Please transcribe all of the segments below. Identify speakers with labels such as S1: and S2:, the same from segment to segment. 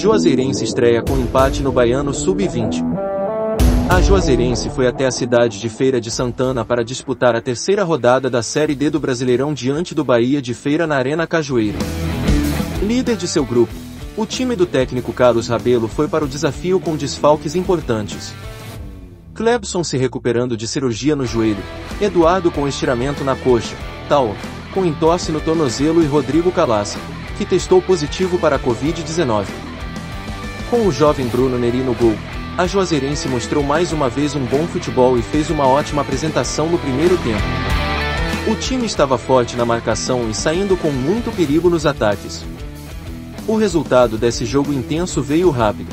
S1: Juazeirense estreia com empate no Baiano Sub-20. A Juazeirense foi até a cidade de Feira de Santana para disputar a terceira rodada da Série D do Brasileirão diante do Bahia de Feira na Arena Cajueiro. Líder de seu grupo, o time do técnico Carlos Rabelo foi para o desafio com desfalques importantes. Clebson se recuperando de cirurgia no joelho, Eduardo com estiramento na coxa, Tal, com entorse no tornozelo e Rodrigo Calassa, que testou positivo para a Covid-19. Com o jovem Bruno Neri no gol, a Juazeirense mostrou mais uma vez um bom futebol e fez uma ótima apresentação no primeiro tempo. O time estava forte na marcação e saindo com muito perigo nos ataques. O resultado desse jogo intenso veio rápido.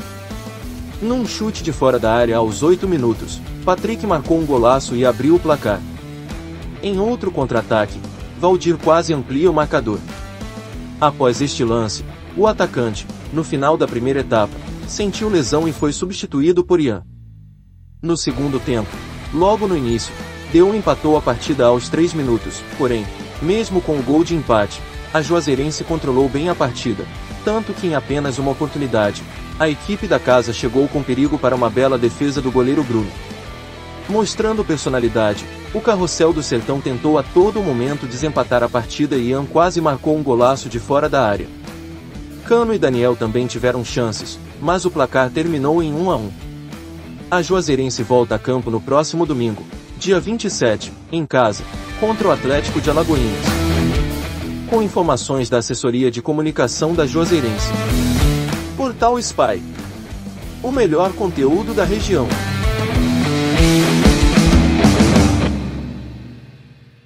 S1: Num chute de fora da área aos 8 minutos, Patrick marcou um golaço e abriu o placar. Em outro contra-ataque, Valdir quase amplia o marcador. Após este lance, o atacante, no final da primeira etapa, sentiu lesão e foi substituído por Ian. No segundo tempo, logo no início, Deu empatou a partida aos 3 minutos, porém, mesmo com o gol de empate, a Juazeirense controlou bem a partida, tanto que em apenas uma oportunidade, a equipe da casa chegou com perigo para uma bela defesa do goleiro Bruno. Mostrando personalidade, o carrossel do Sertão tentou a todo momento desempatar a partida e Ian quase marcou um golaço de fora da área. Cano e Daniel também tiveram chances, mas o placar terminou em 1 a 1. A Juazeirense volta a campo no próximo domingo, dia 27, em casa, contra o Atlético de Alagoinhas. Com informações da assessoria de comunicação da Juazeirense. Portal Spy. O melhor conteúdo da região.